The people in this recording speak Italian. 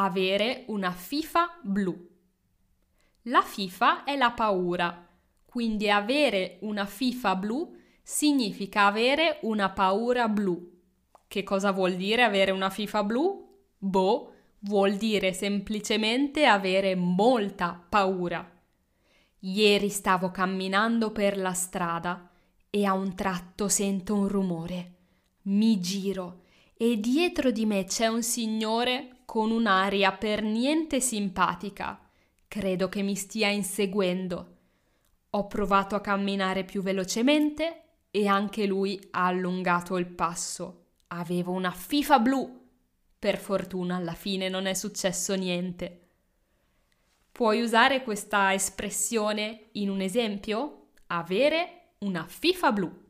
Avere una FIFA blu. La FIFA è la paura, quindi avere una FIFA blu significa avere una paura blu. Che cosa vuol dire avere una FIFA blu? Boh, vuol dire semplicemente avere molta paura. Ieri stavo camminando per la strada e a un tratto sento un rumore. Mi giro e dietro di me c'è un signore con un'aria per niente simpatica. Credo che mi stia inseguendo. Ho provato a camminare più velocemente e anche lui ha allungato il passo. Avevo una FIFA blu. Per fortuna alla fine non è successo niente. Puoi usare questa espressione in un esempio? Avere una FIFA blu.